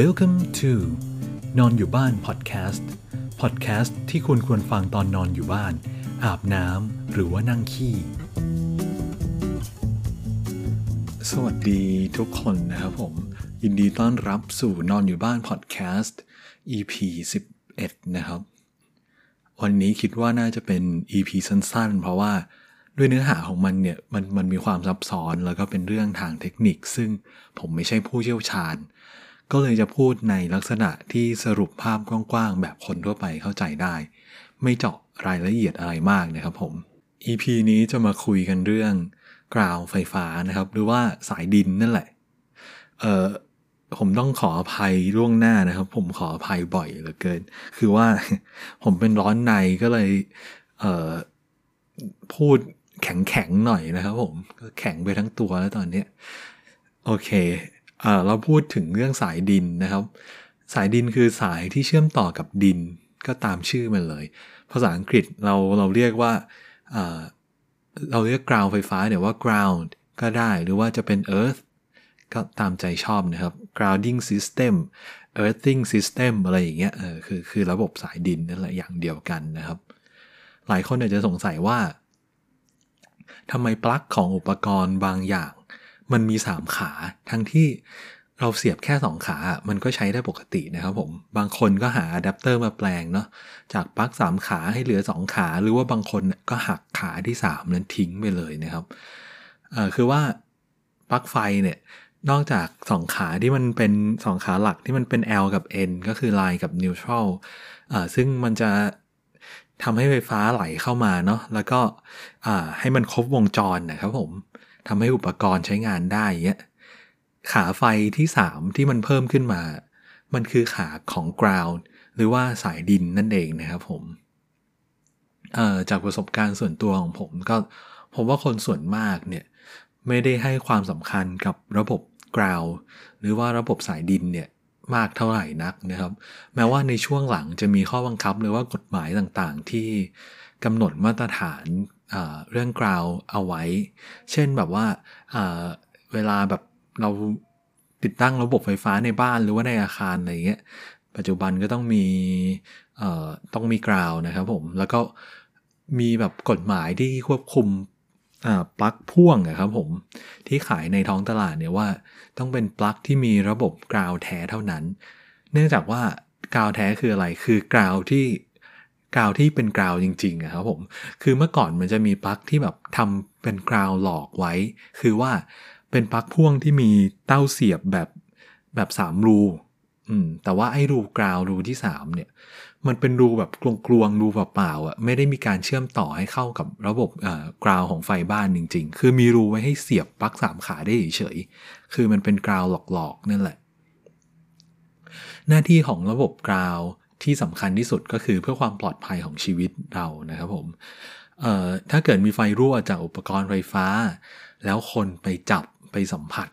Welcome to นอนอยู่บ้านพอดแคสต์พอดแคสต์ที่คุณควรฟังตอนนอนอยู่บ้าน อาบน้ำหรือว่านั่งขี้ สวัสดีทุกคนนะครับผม ยินดีต้อนรับสู่นอนอยู่บ้านพอดแคสต์ EP 11 นะครับ วันนี้คิดว่าน่าจะเป็น EP สั้นๆ เพราะว่าด้วยเนื้อหาของมันเนี่ยมันมันมีความซับซ้อนแล้วก็เป็นเรื่องทางเทคนิค ซึ่งผมไม่ใช่ผู้เชี่ยวชาญ ก็เลยจะพูดในลักษณะที่สรุปภาพกว้างๆ แบบคนทั่วไปเข้าใจได้ ไม่เจาะรายละเอียดอะไรมากนะครับผม EP นี้จะมาคุยกันเรื่องกราวไฟฟ้านะครับ หรือว่าสายดินนั่นแหละ เออผมต้องขออภัยล่วงหน้านะครับ ผมขออภัยบ่อยเหลือเกิน คือว่าผมเป็นร้อนในก็เลย เออพูดแข็งแข็งๆหน่อยนะครับผมก็แข็งไปทั้งตัวแล้วตอนเนี้ย โอเค เราพูดถึงเรื่องสายดินนะครับ สายดินคือสายที่เชื่อมต่อกับดินก็ตามชื่อมันเลย ภาษาอังกฤษเราเราเรียกว่าเอ่อเราเรียก ground ไฟฟ้าเนี่ยว่า ground ก็ได้หรือว่าจะเป็น earth ก็ตามใจชอบนะครับ grounding system earthing system อะไรอย่างเงี้ยเออคือคือระบบสายดินนั่นแหละอย่างเดียวกันนะครับ หลายคนอาจจะสงสัยว่าทำไมปลั๊กของอุปกรณ์บางอย่าง มันมี 3 ขา ทั้งที่เราเสียบแค่2ขามันก็ใช้ได้ปกตินะครับผม บางคนก็หาอะแดปเตอร์มาแปลงเนาะจากปลั๊ก3 ขาให้เหลือ 2 ขา หรือว่าบางคนก็หักขาที่ 3 นั้นทิ้งไปเลยนะครับเออคือว่าปลั๊กไฟเนี่ยนอกจาก 2 ขาที่มันเป็น 2 ขาหลักที่มันเป็น L กับ N ก็คือ line กับ neutral อ่าซึ่งมันจะทำให้ไฟฟ้าไหลเข้ามาเนาะแล้วก็อ่าให้มันครบวงจรนะครับผม ทำให้อุปกรณ์ใช้งานได้เงี้ยขาไฟที่ 3 ที่มันเพิ่มขึ้นมา มันคือขาของ ground หรือว่าสายดินนั่นเองนะครับผมจากประสบการณ์ส่วนตัวของผมก็ผมว่าคนส่วนมากเนี่ยไม่ได้ให้ความสำคัญกับระบบ ground หรือว่าระบบสายดินเนี่ยมากเท่าไหร่นักนะครับ แม้ว่าในช่วงหลังจะมีข้อบังคับหรือว่ากฎหมายต่างๆ ที่กำหนดมาตรฐาน เรื่องกราวเอาไว้ เช่นแบบว่าเวลาแบบเราติดตั้งระบบไฟฟ้าในบ้านหรือว่าในอาคารอะไรเงี้ย ปัจจุบันก็ต้องมีต้องมีกราวนะครับผม แล้วก็มีแบบกฎหมายที่ควบคุมปลั๊กพ่วงอะครับผม ที่ขายในท้องตลาดเนี่ยว่าต้องเป็นปลั๊กที่มีระบบกราวแท้เท่านั้น เนื่องจากว่ากราวแท้คืออะไรคือกราวที่ กราวที่เป็นกราวจริงๆอะครับผม คือเมื่อก่อนมันจะมีปลั๊กที่แบบทำเป็นกราวหลอกไว้ คือว่าเป็นปลั๊กพ่วงที่มีเต้าเสียบแบบแบบสามรูอืมแต่ว่าไอ้รูกราวรูที่สามเนี่ย มันเป็นรูแบบกลวงๆรูเปล่าๆอะไม่ได้มีการเชื่อมต่อให้เข้ากับระบบกราวของไฟบ้านจริง ๆ คือมีรูไว้ให้เสียบปลั๊กสามขาได้เฉยๆคือมันเป็นกราวหลอกๆนั่นแหละ หน้าที่ของระบบกราว ที่สำคัญที่สุดก็คือเพื่อความปลอดภัยของชีวิตเรานะครับผมถ้าเกิดมีไฟรั่วจากอุปกรณ์ไฟฟ้า แล้วคนไปจับไปสัมผัส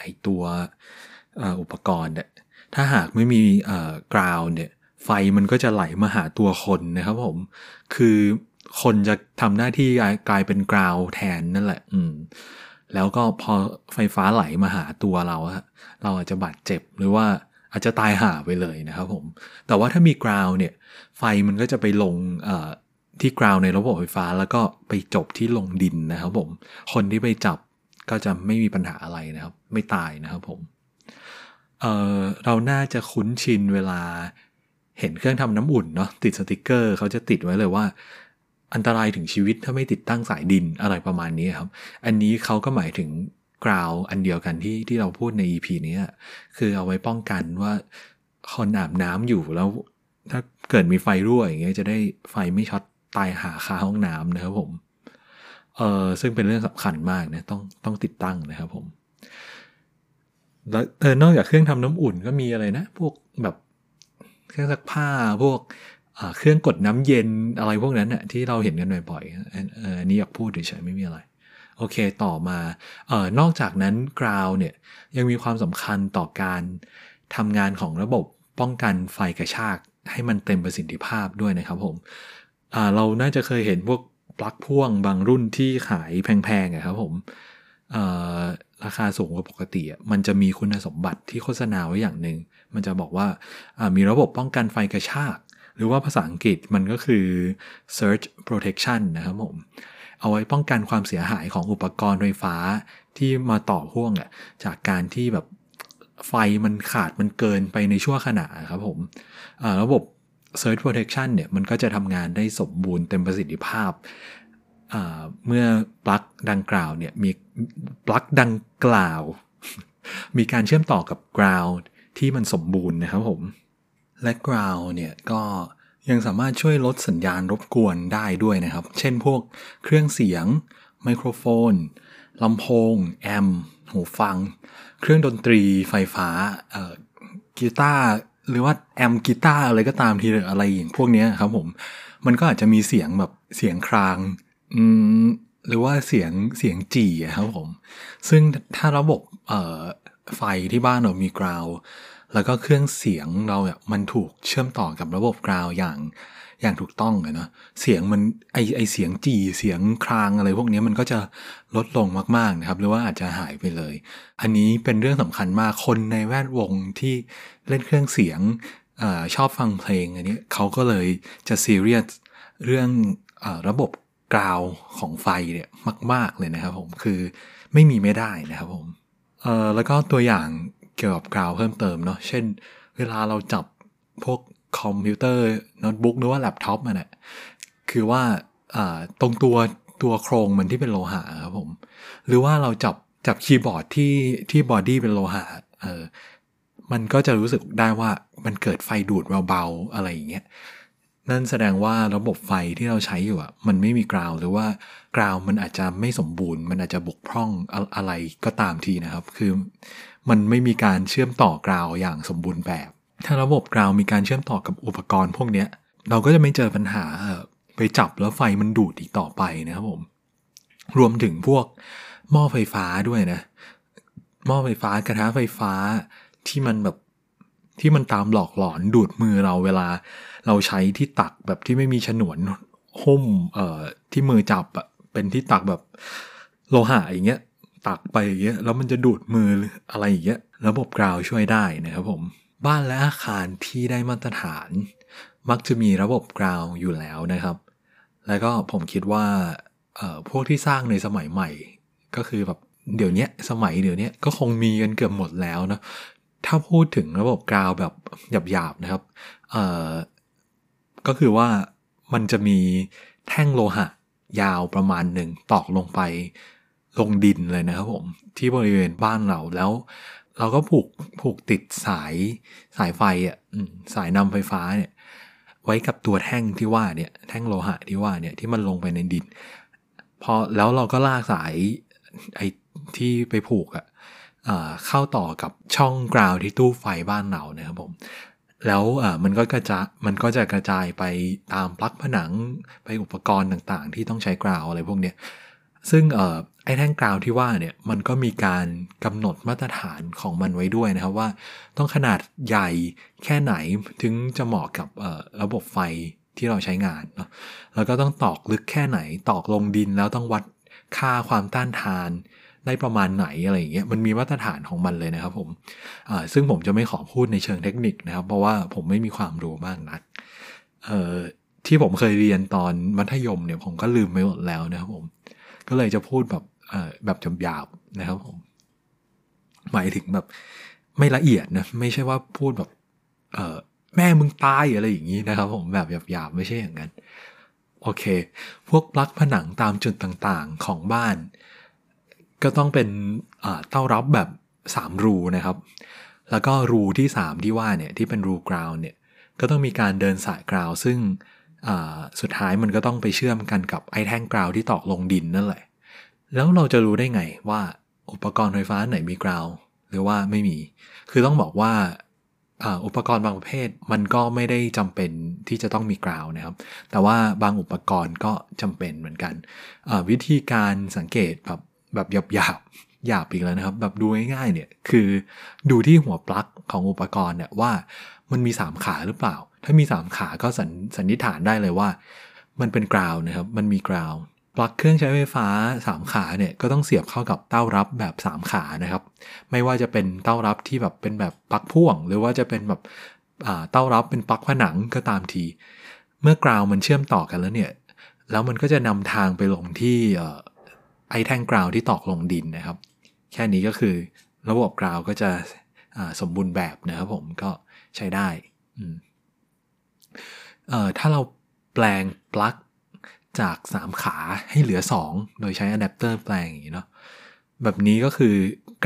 ไอตัวอุปกรณ์เนี่ยถ้าหากไม่มีกราวเนี่ยไฟมันก็จะไหลมาหาตัวคนนะครับผม คือคนจะทำหน้าที่กลายเป็นกราวแทนนั่นแหละ อืม แล้วก็พอไฟฟ้าไหลมาหาตัวเราเราอาจจะบาดเจ็บหรือว่า อาจจะตายห่าไปเลยนะครับผม แต่ว่าถ้ามีกราวเนี่ย ไฟมันก็จะไปลงที่กราวในระบบไฟฟ้า แล้วก็ไปจบที่ลงดินนะครับผม คนที่ไปจับก็จะไม่มีปัญหาอะไรนะครับ ไม่ตายนะครับผมเเราน่าจะคุ้นชินเวลาเห็นเครื่องทำน้ำอุ่นเนาะติดสติกเกอร์เขาจะติดไว้เลยว่าอันตรายถึงชีวิตถ้าไม่ติดตั้งสายดินอะไรประมาณนี้ครับ อันนี้เขาก็หมายถึง กราวอันเดียวกันที่ที่เราพูดใน EP นี้คือเอาไว้ป้องกันว่าคนอาบน้ำอยู่แล้ว ถ้าเกิดมีไฟรั่วอย่างเงี้ยจะได้ไฟไม่ช็อตตายหาคาห้องน้ำนะครับผมเออซึ่งเป็นเรื่องสำคัญมากนะต้องต้องติดตั้งนะครับผมแล้วเออนอกจากเครื่องทำน้ำอุ่นก็มีอะไรนะ พวกแบบเครื่องซักผ้าพวกเครื่องกดน้ำเย็นอะไรพวกนั้นน่ะที่เราเห็นกันบ่อยๆอันนี้อยากพูดเฉยๆไม่มีอะไร โอเคต่อมาเอ่อนอกจากนั้นกราวเนี่ยยังมีความสำคัญต่อการทำงานของระบบป้องกันไฟกระชาก ให้มันเต็มประสิทธิภาพด้วยนะครับผมเราน่าจะเคยเห็นพวกปลั๊กพ่วงบางรุ่นที่ขายแพงๆอะครับผมราคาสูงกว่าปกติ มันจะมีคุณสมบัติที่โฆษณาไว้อย่างหนึ่ง มันจะบอกว่ามีระบบป้องกันไฟกระชาก หรือว่าภาษาอังกฤษมันก็คือ surge protection นะครับผม เอาไว้ป้องกันความเสียหายของอุปกรณ์ไฟฟ้าที่มาต่อพ่วงอะจากการที่แบบไฟมันขาดมันเกินไปในชั่วขณะครับผมระบบ Surge Protection เนี่ยมันก็จะทำงานได้สมบูรณ์เต็มประสิทธิภาพ เมื่อปลั๊กดังกล่าวเนี่ยมีปลั๊กดังกล่าว มีการเชื่อมต่อกับ ground ที่มันสมบูรณ์นะครับผม และ ground เนี่ยก็ ยังสามารถช่วยลดสัญญาณรบกวนได้ด้วยนะครับ เช่นพวกเครื่องเสียง ไมโครโฟนลำโพง แอม หูฟัง เครื่องดนตรีไฟฟ้ากีตาร์หรือว่าแอมกีตาร์อะไรก็ตามทีอะไรอย่างพวกนี้ครับผม มันก็อาจจะมีเสียงแบบเสียงครางอืมหรือว่าเสียงเสียงจี่ครับผม ซึ่งถ้าระบบไฟที่บ้านเรามีกราว แล้วก็เครื่องเสียงเราเนี่ยมันถูกเชื่อมต่อกับระบบกราวอย่างอย่างถูกต้องเลยนะเสียงมันไอไอเสียงจีเสียงครางอะไรพวกนี้มันก็จะลดลงมากๆนะครับ หรือว่าอาจจะหายไปเลย อันนี้เป็นเรื่องสำคัญมากคนในแวดวงที่เล่นเครื่องเสียงอชอบฟังเพลงอันนี้เขาก็เลยจะซีเรียสเรื่องอระบบกราวของไฟเนี่ยมาก ๆเลยนะครับผมคือไม่มีไม่ได้นะครับผมแล้วก็ตัวอย่าง เกี่ยวกับกราวเพิ่มเติมเนาะเช่น เวลาเราจับพวกคอมพิวเตอร์โน้ตบุ๊กหรือว่าแล็ปท็อปมันอะคือว่าตรงตัวตัวโครงมันที่เป็นโลหะครับผม หรือว่าเราจับจับคีย์บอร์ดที่ที่ body เป็นโลหะเออมันก็จะรู้สึกได้ว่ามันเกิดไฟดูดเบาๆอะไรอย่างเงี้ยนั่นแสดงว่าระบบไฟที่เราใช้อยู่อะ มันไม่มี ground หรือว่า ground มันอาจจะไม่สมบูรณ์ มันอาจจะบกพร่องอะไรก็ตามทีนะครับ คือ มันไม่มีการเชื่อมต่อกราวอย่างสมบูรณ์แบบ ถ้าระบบกราวมีการเชื่อมต่อกับอุปกรณ์พวกนี้เราก็จะไม่เจอปัญหาไปจับแล้วไฟมันดูดอีกต่อไปนะครับผม รวมถึงพวกหม้อไฟฟ้าด้วยนะ หม้อไฟฟ้ากระทะไฟฟ้าที่มันแบบที่มันตามหลอกหลอนดูดมือเราเวลา เราใช้ที่ตักแบบที่ไม่มีฉนวนหุ้มเอ่อที่มือจับอะเป็นที่ตักแบบโลหะอย่างเงี้ย ตักไปอย่างเงี้ยแล้วมันจะดูดมืออะไรอย่างเงี้ยระบบกราวช่วยได้นะครับผมบ้านและอาคารที่ได้มาตรฐาน มักจะมีระบบกราวอยู่แล้วนะครับ แล้วก็ผมคิดว่าพวกที่สร้างในสมัยใหม่ ก็คือแบบเดี๋ยวนี้สมัยเดี๋ยวนี้ก็คงมีกันเกือบหมดแล้วนะถ้าพูดถึงระบบกราวแบบหยาบๆนะครับก็คือว่ามันจะมีแท่งโลหะยาวประมาณหนึ่งตอกลงไป ลงดินเลยนะครับผม ที่บริเวณบ้านเราแล้ว เราก็ผูกผูกติดสายสายไฟอะสายนำไฟฟ้าเนี่ย ไว้กับตัวแท่งที่ว่าเนี่ยแท่งโลหะที่ว่าเนี่ยที่มันลงไปในดิน พอแล้วเราก็ลากสายไอ้ที่ไปผูกอะ่ะเข้าต่อกับช่องกราวที่ตู้ไฟบ้านเรานะครับผม แล้วอ่ามันก็กระจายมันก็จะกระจายไปตามปลั๊กผนังไปอุปกรณ์ต่างๆ ที่ต้องใช้กราวอะไรพวกเนี้ยซึ่งเออ ไอ้แท่งกราวที่ว่าเนี่ยมันก็มีการกำหนดมาตรฐานของมันไว้ด้วยนะครับว่า ต้องขนาดใหญ่แค่ไหนถึงจะเหมาะกับระบบไฟที่เราใช้งานเนาะแล้วก็ต้องตอกลึกแค่ไหนตอกลงดินแล้วต้องวัดค่าความต้านทานได้ประมาณไหนอะไรอย่างเงี้ยมันมีมาตรฐานของมันเลยนะครับผมซึ่งผมจะไม่ขอพูดในเชิงเทคนิคนะครับ เพราะว่าผมไม่มีความรู้มากนักที่ผมเคยเรียนตอนมัธยมเนี่ยผมก็ลืมไปหมดแล้วนะครับผมก็เลยจะพูดแบบ แบบจำหยาบนะครับผมหมายถึงแบบไม่ละเอียดนะไม่ใช่ว่าพูดแบบ เออแม่มึงตายอะไรอย่างนี้นะครับ ผมแบบหยาบๆไม่ใช่อย่างนั้น โอเค พวกปลั๊กผนังตามจุดต่างๆของบ้าน ก็ต้องเป็นเต้ารับแบบ 3 รูนะครับ แล้วก็รูที่ 3 ที่ว่าเนี่ยที่เป็นรูกราวเนี่ยก็ต้องมีการเดินสายกราวซึ่งสุดท้ายมันก็ต้องไปเชื่อมกันกับไอ้แท่งกราวที่ตอกลงดินนั่นแหละ แล้วเราจะรู้ได้ไงว่าอุปกรณ์ไฟฟ้าไหนมีกราวหรือว่าไม่มี คือต้องบอกว่าอุปกรณ์บางประเภทมันก็ไม่ได้จำเป็นที่จะต้องมีกราวนะครับ แต่ว่าบางอุปกรณ์ก็จำเป็นเหมือนกันวิธีการสังเกตแบบแบบหยาบหยาบหยาบอีกแล้วนะครับ แบบดูง่ายๆเนี่ยคือดูที่หัวปลั๊กของอุปกรณ์เนี่ยว่ามันมี 3 ขาหรือเปล่า ถ้ามี 3 ขาก็สันสันนิษฐานได้เลยว่า มันเป็นกราวนะครับ มันมีกราว ปลั๊กเครื่องใช้ไฟฟ้า 3 ขาเนี่ยก็ต้องเสียบเข้ากับเต้ารับแบบ 3 ขานะครับ ไม่ว่าจะเป็นเต้ารับที่แบบเป็นแบบปลั๊กพ่วง หรือว่าจะเป็นแบบเต้ารับเป็นปลั๊กผนังก็ตามที เมื่อกราวมันเชื่อมต่อกันแล้วเนี่ย แล้วมันก็จะนำทางไปลงที่ไอแท่งกราวที่ตอกลงดินนะครับ แค่นี้ก็คือระบบกราวก็จะสมบูรณ์แบบนะครับผมก็ใช้ได้ถ้าเราแปลงปลั๊ก จาก 3 ขาให้เหลือ 2 โดยใช้อะแดปเตอร์แปลงอย่างนี้เนาะแบบนี้ก็คือ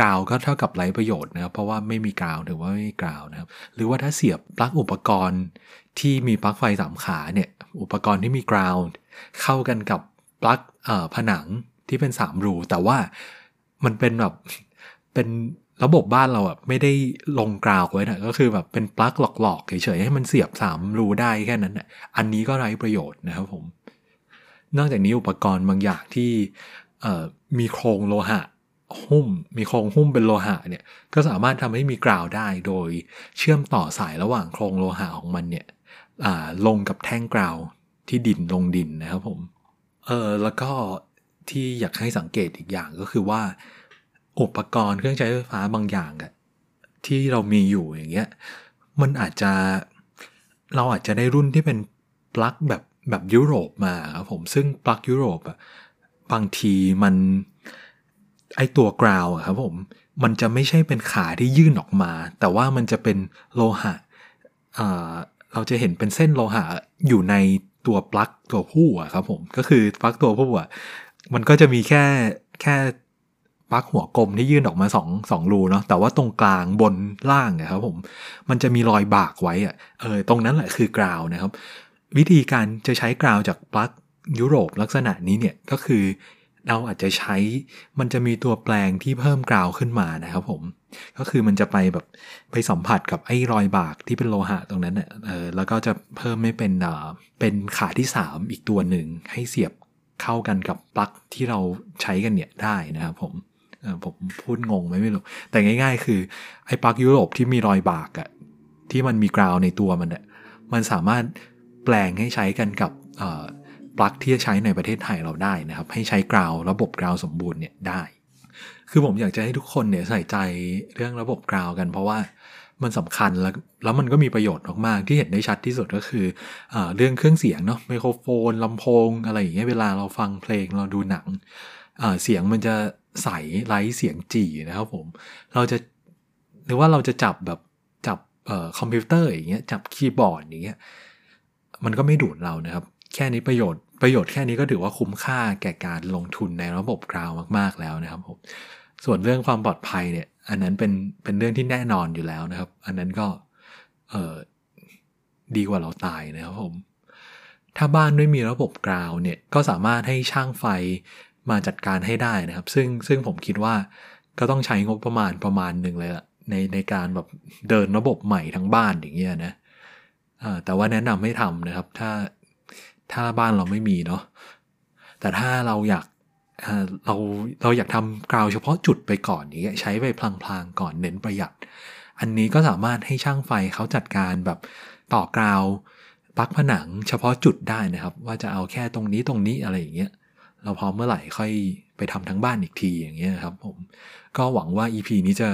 กาวก็เท่ากับไร้ประโยชน์นะครับเพราะว่าไม่มีกาวหรือว่าไม่มีกาวนะครับหรือว่าถ้าเสียบปลั๊กอุปกรณ์ที่มีปลั๊กไฟสามขาเนี่ยอุปกรณ์ที่มีกราวเข้ากันกับปลั๊กผนังที่เป็น3รูแต่ว่ามันเป็นแบบเป็นระบบบ้านเราอะไม่ได้ลงกราวไว้นะก็คือแบบเป็นปลั๊กหลอกๆเฉยๆให้มันเสียบ3รูได้แค่นั้นนะอันนี้ก็ไร้ประโยชน์นะครับผม นอกจากนี้อุปกรณ์บางอย่างที่มีโครงโลหะหุ้ม มีโครงหุ้มเป็นโลหะเนี่ย ก็สามารถทำให้มีกราวได้โดยเชื่อมต่อสายระหว่างโครงโลหะของมันเนี่ยลงกับแท่งกราวที่ดินลงดินนะครับผม เออแล้วก็ที่อยากให้สังเกตอีกอย่างก็คือว่า อุปกรณ์เครื่องใช้ไฟฟ้าบางอย่างอะที่เรามีอยู่อย่างเงี้ย มันอาจจะเราอาจจะได้รุ่นที่เป็นปลั๊กแบบ แบบยุโรปมาครับผมซึ่งปลั๊กยุโรปอะบางทีมันไอตัวกราวอะครับผมมันจะไม่ใช่เป็นขาที่ยื่นออกมา แต่ว่ามันจะเป็นโลหะเราจะเห็นเป็นเส้นโลหะอยู่ในตัวปลั๊กตัวผู้อะครับผมก็คือปลั๊กตัวผู้อะมันก็จะมีแค่แค่ปลั๊กหัวกลมที่ยื่นออกมาสองสองรูเนาะแต่ว่าตรงกลางบนล่างอะครับผมมันจะมีรอยบากไว้อะเออตรงนั้นแหละคือกราวนะครับ วิธีการจะใช้กราวจากปลั๊กยุโรปลักษณะนี้เนี่ยก็คือเราอาจจะใช้มันจะมีตัวแปลงที่เพิ่มกราวขึ้นมานะครับผม ก็คือมันจะไปแบบไปสัมผัสกับไอ้รอยบากที่เป็นโลหะตรงนั้นเน่ยเออแล้วก็จะเพิ่มไม่เป็นอ่าเป็นขาที่ 3 อีกตัวหนึ่งให้เสียบเข้ากันกับปลั๊กที่เราใช้กันเนี่ยได้นะครับผมผมพูดงงไหมไม่รู้ แต่ง่าย ๆ คือไอ้ปลั๊กยุโรปที่มีรอยบากอะที่มันมีกราวในตัวมันเนี่ยมันสามารถ แปลงให้ใช้กันกับปลั๊กที่จะใช้ในประเทศไทยเราได้นะครับ ให้ใช้กราวระบบกราวสมบูรณ์เนี่ยได้ คือผมอยากจะให้ทุกคนเนี่ยใส่ใจเรื่องระบบกราวกัน เพราะว่ามันสำคัญแล้วแล้วมันก็มีประโยชน์มากๆที่เห็นได้ชัดที่สุดก็คืออเรื่องเครื่องเสียงเนาะไมโครโฟนลำโพง อะไรอย่างเงี้ยเวลาเราฟังเพลงเราดูหนังเสียงมันจะใสไร้เสียงจีนะครับผมเราจะหรือว่าเราจะจับแบบจับคอมพิวเตอร์อย่างเงี้ยจับคีย์บอร์ดอย่างเงี้ย มันก็ไม่ดูดเรานะครับ แค่นี้ประโยชน์ประโยชน์แค่นี้ก็ถือว่าคุ้มค่าแก่การลงทุนในระบบกราวมาก ๆแล้วนะครับผมส่วนเรื่องความปลอดภัยเนี่ย อันนั้นเป็นเป็นเรื่องที่แน่นอนอยู่แล้วนะครับ อันนั้นก็เออดีกว่าเราตายนะครับผมถ้าบ้านไม่มีระบบกราวเนี่ยก็สามารถให้ช่างไฟมาจัดการให้ได้นะครับ ซึ่งซึ่งผมคิดว่าก็ต้องใช้งบประมาณประมาณหนึ่งเลยละในในการแบบเดินระบบใหม่ทั้งบ้านอย่างเงี้ยนะ แต่ว่าแนะนำให้ทำนะครับ ถ้าถ้าบ้านเราไม่มีเนาะแต่ถ้าเราอยากเราเราอยากทำกราวเฉพาะจุดไปก่อนนี้ใช้ไปพลางๆก่อนเน้นประหยัด อันนี้ก็สามารถให้ช่างไฟเขาจัดการแบบต่อกราวปักผนังเฉพาะจุดได้นะครับ ว่าจะเอาแค่ตรงนี้ตรงนี้อะไรอย่างเงี้ยเราพร้อมเมื่อไหร่ค่อยไปทำทั้งบ้านอีกทีอย่างเงี้ยครับผมก็หวังว่า EP นี้จะ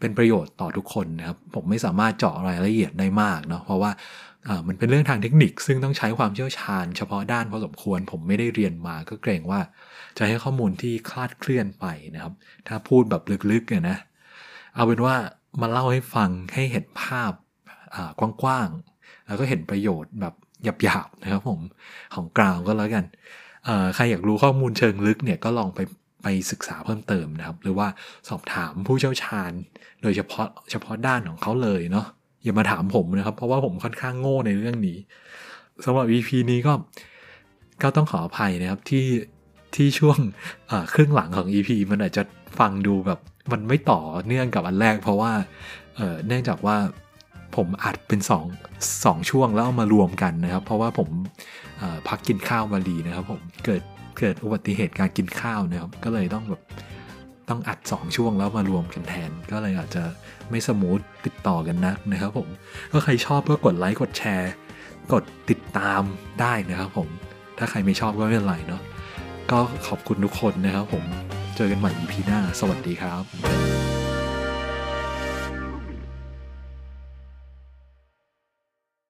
เป็นประโยชน์ต่อทุกคนนะครับ ผมไม่สามารถเจาะรายละเอียดได้มากเนาะเพราะว่ามันเป็นเรื่องทางเทคนิค ซึ่งต้องใช้ความเชี่ยวชาญเฉพาะด้านพอสมควร ผมไม่ได้เรียนมาก็เกรงว่า จะให้ข้อมูลที่คลาดเคลื่อนไปนะครับ ถ้าพูดแบบลึกๆเนี่ยนะ เอาเป็นว่ามาเล่าให้ฟังให้เห็นภาพกว้างๆ แล้วก็เห็นประโยชน์แบบหยาบๆนะครับผมของกลางก็แล้วกันใครอยากรู้ข้อมูลเชิงลึกเนี่ยก็ลองไป ไปศึกษาเพิ่มเติมนะครับ หรือว่าสอบถามผู้เชี่ยวชาญ โดยเฉพาะเฉพาะด้านของเขาเลยเนาะอย่ามาถามผมนะครับ เพราะว่าผมค่อนข้างโง่ในเรื่องนี้สำหรับ EP นี้ก็ก็ต้องขออภัยนะครับที่ที่ช่วงครึ่งหลังของ EP มันอาจจะฟังดูแบบมันไม่ต่อเนื่องกับอันแรก เพราะว่าเนื่องจากว่าผมอัดเป็น2 2ช่วงแล้วเอามารวมกันนะครับ เพราะว่าผมพักกินข้าวมาดีนะครับ ผมเกิด เกิดอุบัติเหตุการกินข้าวนะครับ ก็เลยต้องแบบต้องอัด 2 ช่วงแล้วมารวมกันแทน ก็เลยอาจจะไม่ smooth ติดต่อกันนะนะครับผม ก็ใครชอบก็กดไลค์กดแชร์ กดติดตามได้นะครับผม ถ้าใครไม่ชอบก็ไม่เป็นไรเนาะ ก็ขอบคุณทุกคนนะครับผม เจอกันใหม่ EP หน้า สวัสดีครับ